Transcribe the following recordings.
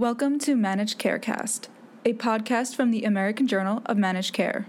Welcome to Managed Carecast, a podcast from the American Journal of Managed Care.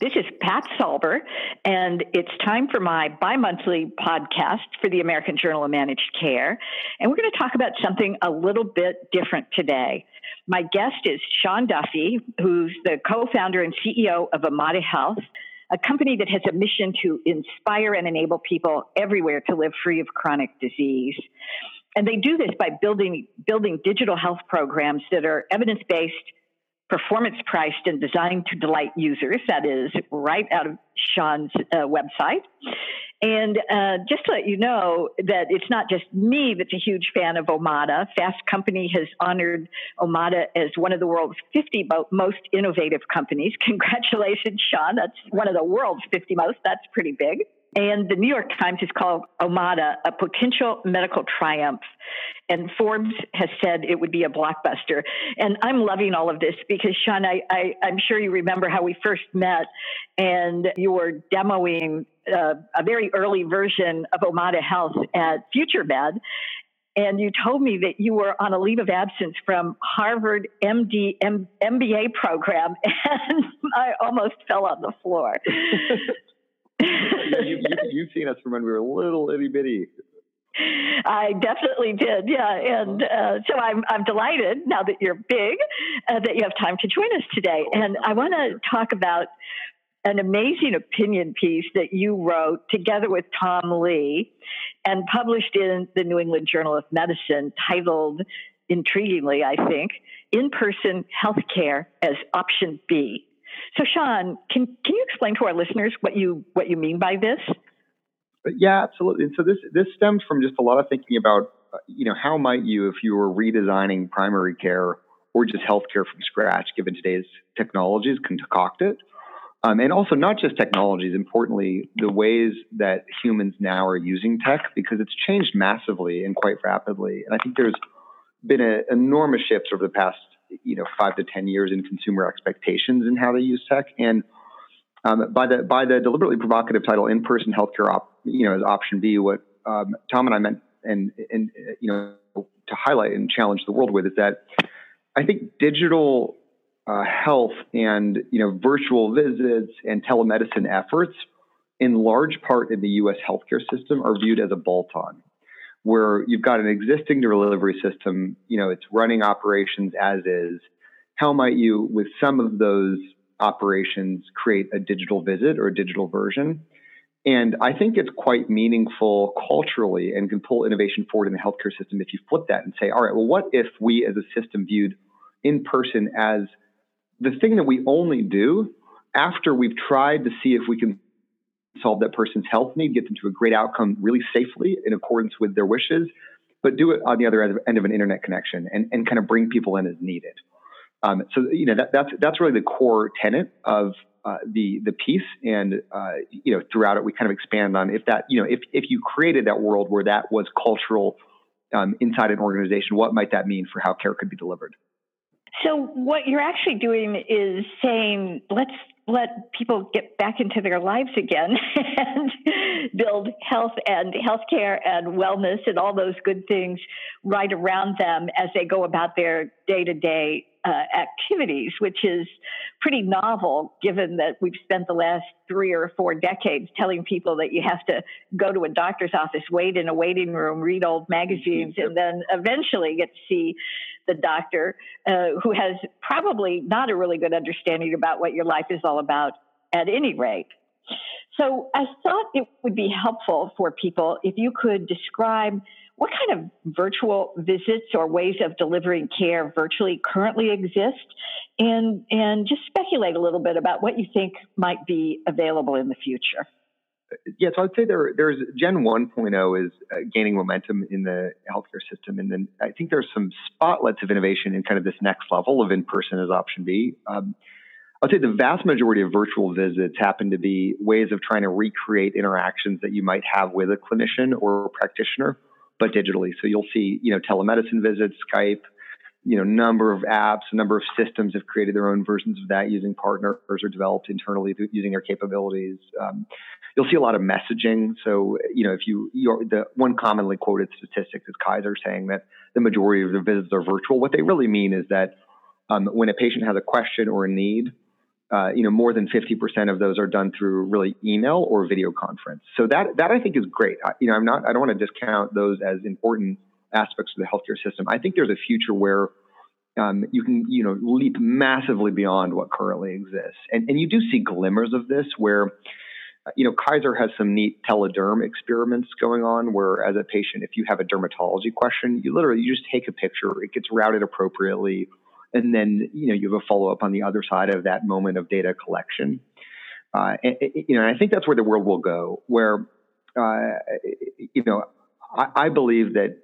This is Pat Salber, and it's time for my bi monthly podcast for the American Journal of Managed Care. And we're going to talk about something a little bit different today. My guest is Sean Duffy, who's the co founder and CEO of Omada Health, a company that has a mission to inspire and enable people everywhere to live free of chronic disease. And they do this by building, building digital health programs that are evidence based, performance priced, and designed to delight users. That is right out of Sean's uh, website. And uh, just to let you know that it's not just me that's a huge fan of Omada. Fast Company has honored Omada as one of the world's 50 most innovative companies. Congratulations, Sean. That's one of the world's 50 most. That's pretty big. And the New York Times has called Omada a potential medical triumph. And Forbes has said it would be a blockbuster. And I'm loving all of this because, Sean, I, I, am sure you remember how we first met and you were demoing uh, a very early version of Omada Health at FutureMed. And you told me that you were on a leave of absence from Harvard MD M- MBA program, and I almost fell on the floor. You, have you, seen us from when we were little itty bitty. I definitely did, yeah, and uh, so I'm I'm delighted now that you're big uh, that you have time to join us today, and I want to talk about an amazing opinion piece that you wrote together with Tom Lee and published in the New England Journal of Medicine, titled intriguingly, I think, In Person Healthcare as Option B. So, Sean, can, can you explain to our listeners what you, what you mean by this? Yeah, absolutely. And so this, this stems from just a lot of thinking about, uh, you know, how might you, if you were redesigning primary care or just healthcare from scratch, given today's technologies, concoct it? Um, and also not just technologies, importantly, the ways that humans now are using tech because it's changed massively and quite rapidly. And I think there's been an enormous shift over the past, you know, five to ten years in consumer expectations and how they use tech. And um, by the by the deliberately provocative title "in-person healthcare," op, you know, as option B, what um, Tom and I meant, and and you know, to highlight and challenge the world with is that I think digital uh, health and you know virtual visits and telemedicine efforts, in large part in the U.S. healthcare system, are viewed as a bolt-on, where you've got an existing delivery system, you know, it's running operations as is. How might you, with some of those operations, create a digital visit or a digital version? And I think it's quite meaningful culturally and can pull innovation forward in the healthcare system if you flip that and say, all right, well, what if we as a system viewed in person as the thing that we only do after we've tried to see if we can solve that person's health need, get them to a great outcome really safely in accordance with their wishes, but do it on the other end of an internet connection and, and kind of bring people in as needed. Um, so you know that, that's that's really the core tenet of uh, the the piece, and uh, you know throughout it we kind of expand on if that you know if if you created that world where that was cultural um, inside an organization, what might that mean for how care could be delivered? So what you're actually doing is saying, let's let people get back into their lives again and build health and healthcare and wellness and all those good things right around them as they go about their day to day activities, which is pretty novel given that we've spent the last three or four decades telling people that you have to go to a doctor's office, wait in a waiting room, read old magazines, and then eventually get to see the doctor uh, who has probably not a really good understanding about what your life is all about at any rate. So I thought it would be helpful for people if you could describe what kind of virtual visits or ways of delivering care virtually currently exist and and just speculate a little bit about what you think might be available in the future. Yeah, so I'd say there there's Gen 1.0 is uh, gaining momentum in the healthcare system, and then I think there's some spotlights of innovation in kind of this next level of in-person as option B. Um, I'd say the vast majority of virtual visits happen to be ways of trying to recreate interactions that you might have with a clinician or a practitioner, but digitally. So you'll see, you know, telemedicine visits, Skype, you know, number of apps, a number of systems have created their own versions of that using partners or developed internally using their capabilities. Um, you'll see a lot of messaging. So, you know, if you, the one commonly quoted statistic is Kaiser saying that the majority of the visits are virtual. What they really mean is that um, when a patient has a question or a need, uh, you know, more than 50% of those are done through really email or video conference. So that, that I think is great. I, you know, I'm not, I don't want to discount those as important aspects of the healthcare system. I think there's a future where um, you can, you know, leap massively beyond what currently exists. And, and you do see glimmers of this where, you know, Kaiser has some neat telederm experiments going on where, as a patient, if you have a dermatology question, you literally you just take a picture, it gets routed appropriately, and then you know you have a follow up on the other side of that moment of data collection. Uh, and, you know, I think that's where the world will go. Where, uh, you know, I, I believe that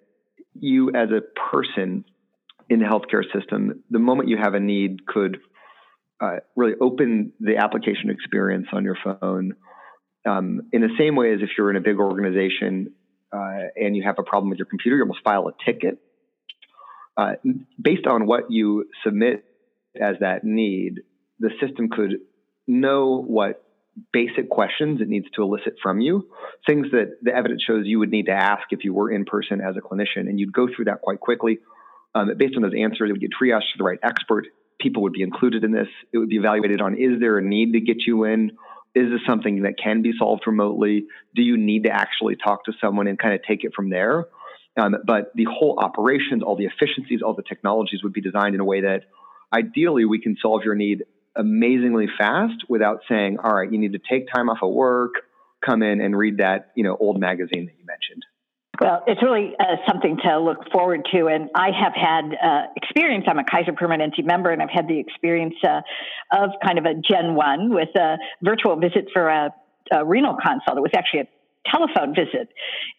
you as a person in the healthcare system, the moment you have a need, could uh, really open the application experience on your phone um, in the same way as if you're in a big organization uh, and you have a problem with your computer, you almost file a ticket. Uh, based on what you submit as that need, the system could know what basic questions it needs to elicit from you, things that the evidence shows you would need to ask if you were in person as a clinician, and you'd go through that quite quickly. Um, based on those answers, it would get triaged to the right expert. People would be included in this. It would be evaluated on is there a need to get you in? Is this something that can be solved remotely? Do you need to actually talk to someone and kind of take it from there? Um, but the whole operations, all the efficiencies, all the technologies would be designed in a way that ideally we can solve your need amazingly fast without saying, all right, you need to take time off of work, come in and read that, you know, old magazine that you mentioned. Well, it's really uh, something to look forward to. And I have had uh, experience. I'm a Kaiser Permanente member, and I've had the experience uh, of kind of a Gen 1 with a virtual visit for a, a renal consult. It was actually a telephone visit.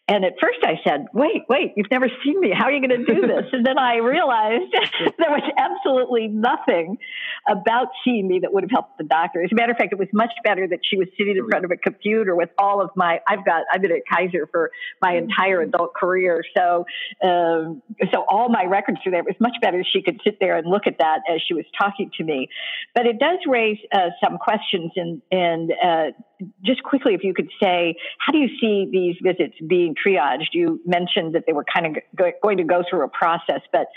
And at first I said, wait, wait, you've never seen me. How are you going to do this? and then I realized there was absolutely nothing about seeing me that would have helped the doctor. As a matter of fact, it was much better that she was sitting in front of a computer with all of my, I've got, I've been at Kaiser for my entire adult career. So, um, so all my records are there. It was much better she could sit there and look at that as she was talking to me. But it does raise uh, some questions and, and, uh, just quickly, if you could say, how do you see these visits being triaged? You mentioned that they were kind of go- going to go through a process, but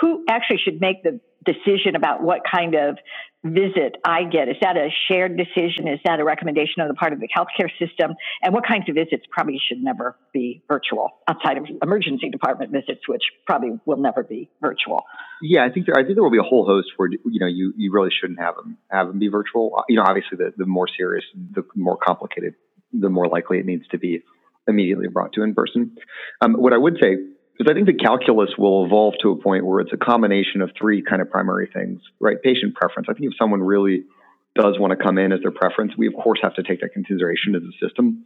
who actually should make the decision about what kind of visit I get? Is that a shared decision? Is that a recommendation on the part of the healthcare system? And what kinds of visits probably should never be virtual outside of emergency department visits, which probably will never be virtual? Yeah, I think there, I think there will be a whole host where you know you, you really shouldn't have them have them be virtual. You know, obviously the, the more serious, the more complicated, the more likely it needs to be immediately brought to in person. Um, what I would say is I think the calculus will evolve to a point where it's a combination of three kind of primary things, right? Patient preference. I think if someone really does want to come in as their preference, we of course have to take that consideration as a system.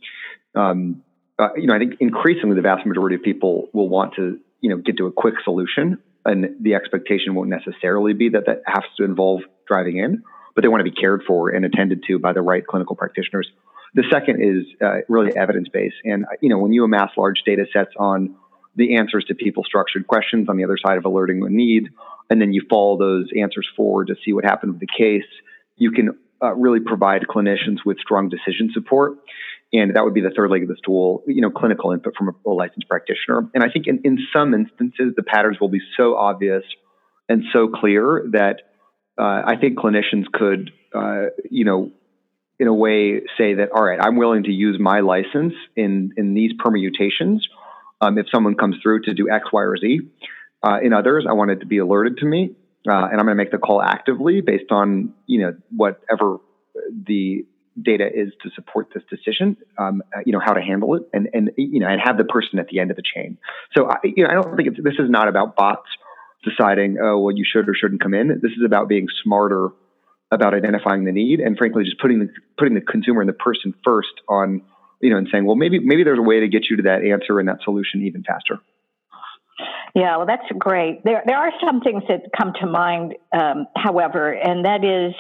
Um, uh, you know, I think increasingly the vast majority of people will want to, you know, get to a quick solution, and the expectation won't necessarily be that that has to involve driving in, but they want to be cared for and attended to by the right clinical practitioners. The second is uh, really evidence based, and you know, when you amass large data sets on the answers to people structured questions on the other side of alerting a need, and then you follow those answers forward to see what happened with the case, you can uh, really provide clinicians with strong decision support. And that would be the third leg of the stool, you know, clinical input from a, a licensed practitioner. And I think in, in some instances, the patterns will be so obvious and so clear that uh, I think clinicians could, uh, you know, in a way say that, all right, I'm willing to use my license in, in these permutations um, if someone comes through to do X, Y, or Z. Uh, in others, I want it to be alerted to me, uh, and I'm going to make the call actively based on you know whatever the data is to support this decision. Um, you know how to handle it, and and you know and have the person at the end of the chain. So I, you know I don't think this is not about bots deciding oh well you should or shouldn't come in. This is about being smarter about identifying the need and frankly just putting the putting the consumer and the person first on you know, and saying, well, maybe maybe there's a way to get you to that answer and that solution even faster. Yeah, well, that's great. There there are some things that come to mind, um, however, and that is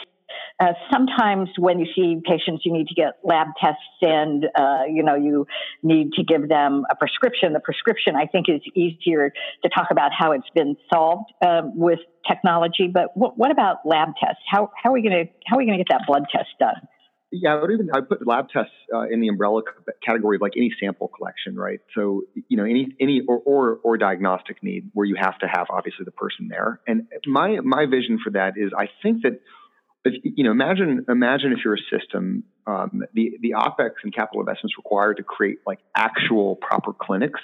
Uh, sometimes when you see patients, you need to get lab tests and, uh, you know, you need to give them a prescription. The prescription, I think, is easier to talk about how it's been solved um, with technology. But what, what about lab tests? How, how are we going to how are we going to get that blood test done? Yeah, I would even I put lab tests uh, in the umbrella category of like any sample collection, right? So you know any any or, or or diagnostic need where you have to have obviously the person there. And my my vision for that is I think that if, you know imagine imagine if you're a system um, the the opex and capital investments required to create like actual proper clinics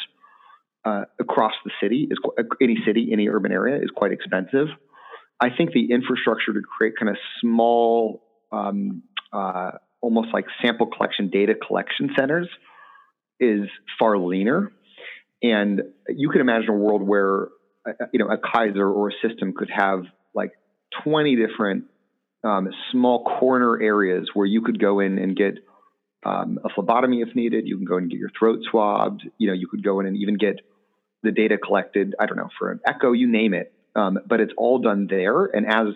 uh, across the city is any city any urban area is quite expensive. I think the infrastructure to create kind of small um, uh, almost like sample collection data collection centers is far leaner. And you could imagine a world where, uh, you know, a Kaiser or a system could have like 20 different um, small corner areas where you could go in and get um, a phlebotomy if needed. You can go and get your throat swabbed. You know, you could go in and even get the data collected. I don't know for an echo, you name it. Um, but it's all done there. And as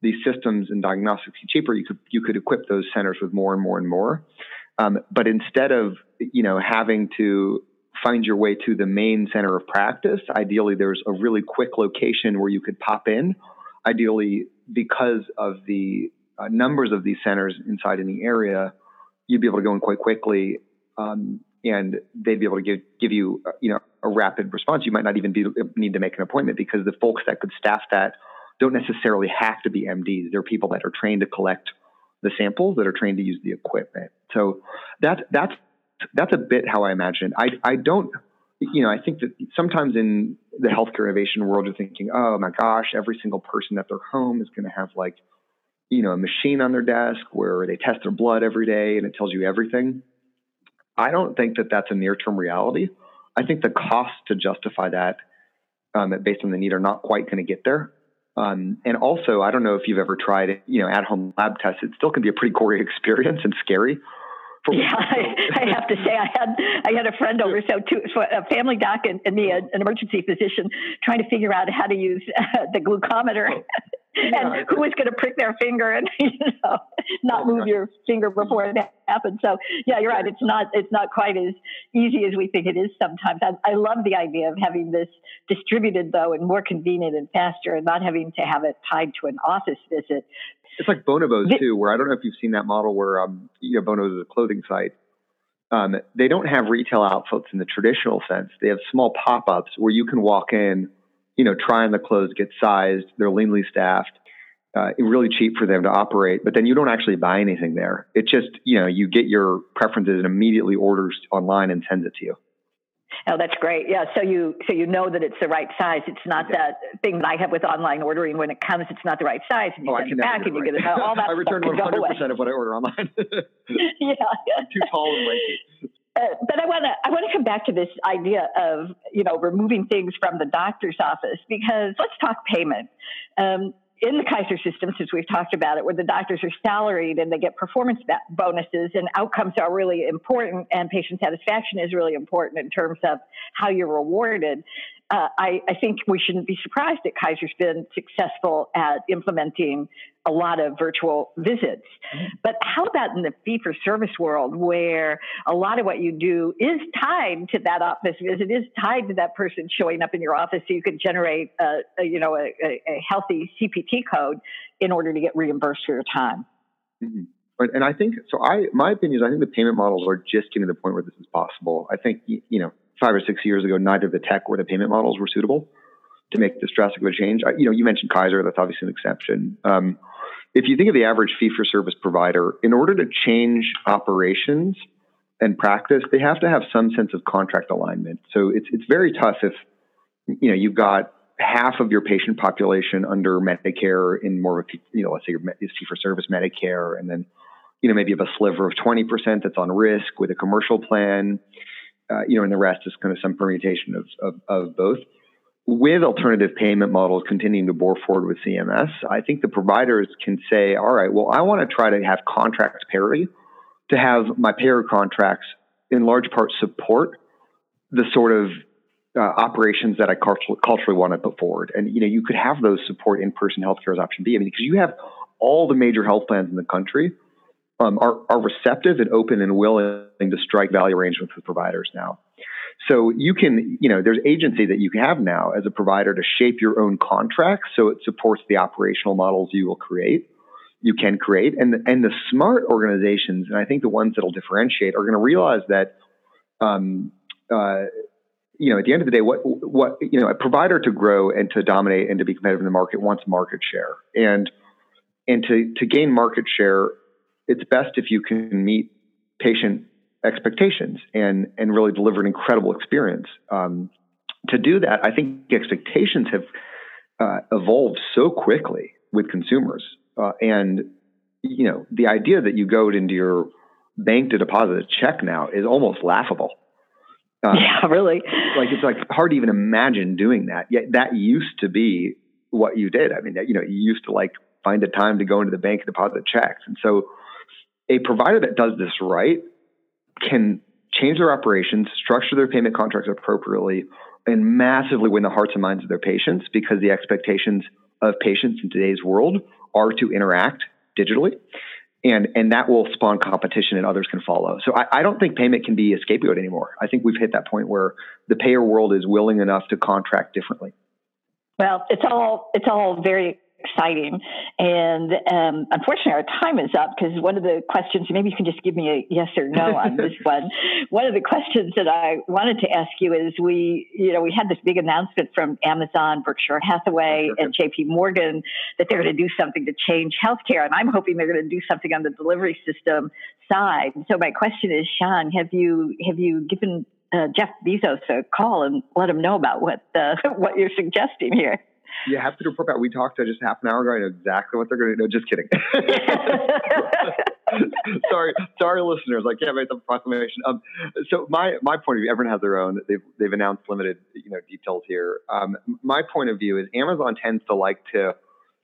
these systems and diagnostics get cheaper, you could you could equip those centers with more and more and more. Um, but instead of you know having to find your way to the main center of practice, ideally there's a really quick location where you could pop in. Ideally, because of the uh, numbers of these centers inside any area, you'd be able to go in quite quickly, um, and they'd be able to give give you uh, you know a rapid response. You might not even be, need to make an appointment because the folks that could staff that don't necessarily have to be MDs. They're people that are trained to collect the samples, that are trained to use the equipment. So that's that's that's a bit how I imagine. I I don't you know, I think that sometimes in the healthcare innovation world, you're thinking, oh my gosh, every single person at their home is going to have like, you know, a machine on their desk where they test their blood every day and it tells you everything. I don't think that that's a near term reality. I think the costs to justify that um, based on the need are not quite going to get there. Um, and also, I don't know if you've ever tried, you know, at-home lab tests. It still can be a pretty gory experience and scary. Yeah, I, I, have to say, I had I had a friend over, so two, so a family doc and, and me, an emergency physician, trying to figure out how to use uh, the glucometer. And yeah, who is going to prick their finger and you know not move your finger before it happens. So yeah, you're right. It's not it's not quite as easy as we think it is sometimes. I, I love the idea of having this distributed though and more convenient and faster, and not having to have it tied to an office visit. It's like Bonobos too, where I don't know if you've seen that model where um, you know Bonobos is a clothing site. Um, they don't have retail outfits in the traditional sense. They have small pop-ups where you can walk in you know, trying the clothes, get sized. They're leanly staffed. Uh, really cheap for them to operate, but then you don't actually buy anything there. It just, you know, you get your preferences and immediately orders online and sends it to you. Oh, that's great. Yeah. So you so you know that it's the right size. It's not yeah. that thing that I have with online ordering. When it comes, it's not the right size, and you oh, send it back, and you get it all that. I return 100 percent of what I order online. yeah. Too tall and lengthy. Uh, but I want to I want to come back to this idea of you know removing things from the doctor's office because let's talk payment. Um, in the Kaiser system, since we've talked about it, where the doctors are salaried and they get performance bonuses and outcomes are really important and patient satisfaction is really important in terms of how you're rewarded uh, I, I, think we shouldn't be surprised that Kaiser's been successful at implementing a lot of virtual visits. Mm-hmm. But how about in the fee for service world where a lot of what you do is tied to that office visit, is tied to that person showing up in your office so you can generate a, a you know, a, a, healthy CPT code in order to get reimbursed for your time. Mm-hmm. And I think so. I my opinion is I think the payment models are just getting to the point where this is possible. I think you know five or six years ago, neither the tech or the payment models were suitable to make this drastic of a change. I, you know, you mentioned Kaiser, that's obviously an exception. Um, if you think of the average fee for service provider, in order to change operations and practice, they have to have some sense of contract alignment. So it's it's very tough if you know you've got half of your patient population under Medicare in more of a you know let's say your fee for service Medicare, and then you know maybe you have a sliver of twenty percent that's on risk with a commercial plan uh, you know, and the rest is kind of some permutation of, of, of both. With alternative payment models continuing to bore forward with CMS, I think the providers can say, all right, well, I want to try to have contract parity to have my payer contracts in large part support the sort of uh, operations that I culturally, culturally want to put forward. And, you know, you could have those support in-person healthcare as option B. I mean, because you have all the major health plans in the country um, are, are receptive and open and willing to strike value arrangements with providers now. So you can, you know, there's agency that you can have now as a provider to shape your own contracts so it supports the operational models you will create, you can create. And, and the smart organizations, and I think the ones that'll differentiate, are going to realize that, um, uh, you know, at the end of the day, what, what, you know, a provider to grow and to dominate and to be competitive in the market wants market share. And, and to, to gain market share, it's best if you can meet patient expectations and and really deliver an incredible experience. Um, to do that, I think expectations have uh, evolved so quickly with consumers, uh, and you know the idea that you go into your bank to deposit a check now is almost laughable. Uh, yeah, really. Like it's like hard to even imagine doing that. Yet that used to be what you did. I mean, you know, you used to like find a time to go into the bank and deposit checks, and so a provider that does this right can change their operations, structure their payment contracts appropriately, and massively win the hearts and minds of their patients because the expectations of patients in today's world are to interact digitally. And, and that will spawn competition and others can follow. So I, I don't think payment can be a scapegoat anymore. I think we've hit that point where the payer world is willing enough to contract differently. Well, it's all it's all very exciting. And um, unfortunately, our time is up because one of the questions, maybe you can just give me a yes or no on this one. One of the questions that I wanted to ask you is we, you know, we had this big announcement from Amazon, Berkshire Hathaway, and JP Morgan that they're going to do something to change healthcare. And I'm hoping they're going to do something on the delivery system side. So my question is, Sean, have you, have you given uh, Jeff Bezos a call and let him know about what, uh, what you're suggesting here? You have to report back. We talked to just half an hour ago. I know exactly what they're going to do. No, just kidding. sorry, sorry, listeners. I can't make the proclamation. Um, so my my point of view, everyone has their own. They've they've announced limited you know details here. Um, my point of view is Amazon tends to like to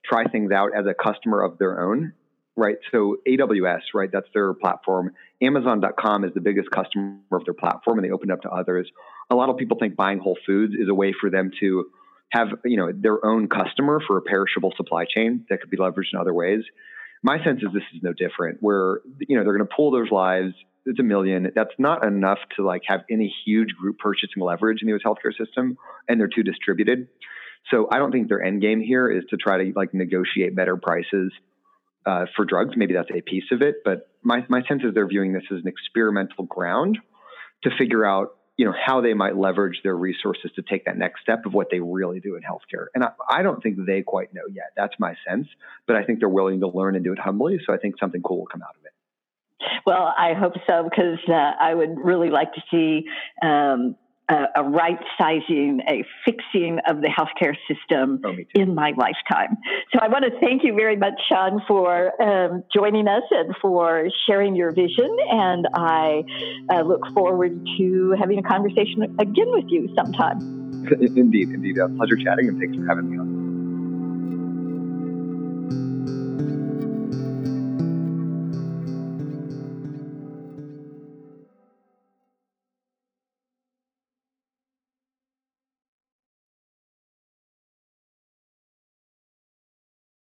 try things out as a customer of their own, right? So AWS, right? That's their platform. Amazon.com is the biggest customer of their platform, and they open up to others. A lot of people think buying Whole Foods is a way for them to have you know their own customer for a perishable supply chain that could be leveraged in other ways. My sense is this is no different. Where you know they're going to pull those lives. It's a million. That's not enough to like have any huge group purchasing leverage in the U.S. healthcare system, and they're too distributed. So I don't think their end game here is to try to like negotiate better prices uh, for drugs. Maybe that's a piece of it, but my my sense is they're viewing this as an experimental ground to figure out you know how they might leverage their resources to take that next step of what they really do in healthcare. And I, I, don't think they quite know yet. That's my sense, but I think they're willing to learn and do it humbly. So I think something cool will come out of it. Well, I hope so because uh, I would really like to see um, a, a, right sizing, a fixing of the healthcare system oh, in my lifetime. So I want to thank you very much, Sean, for um, joining us and for sharing your vision. And I uh, look forward to having a conversation again with you sometime. Indeed, indeed. A pleasure chatting, and thanks for having me on.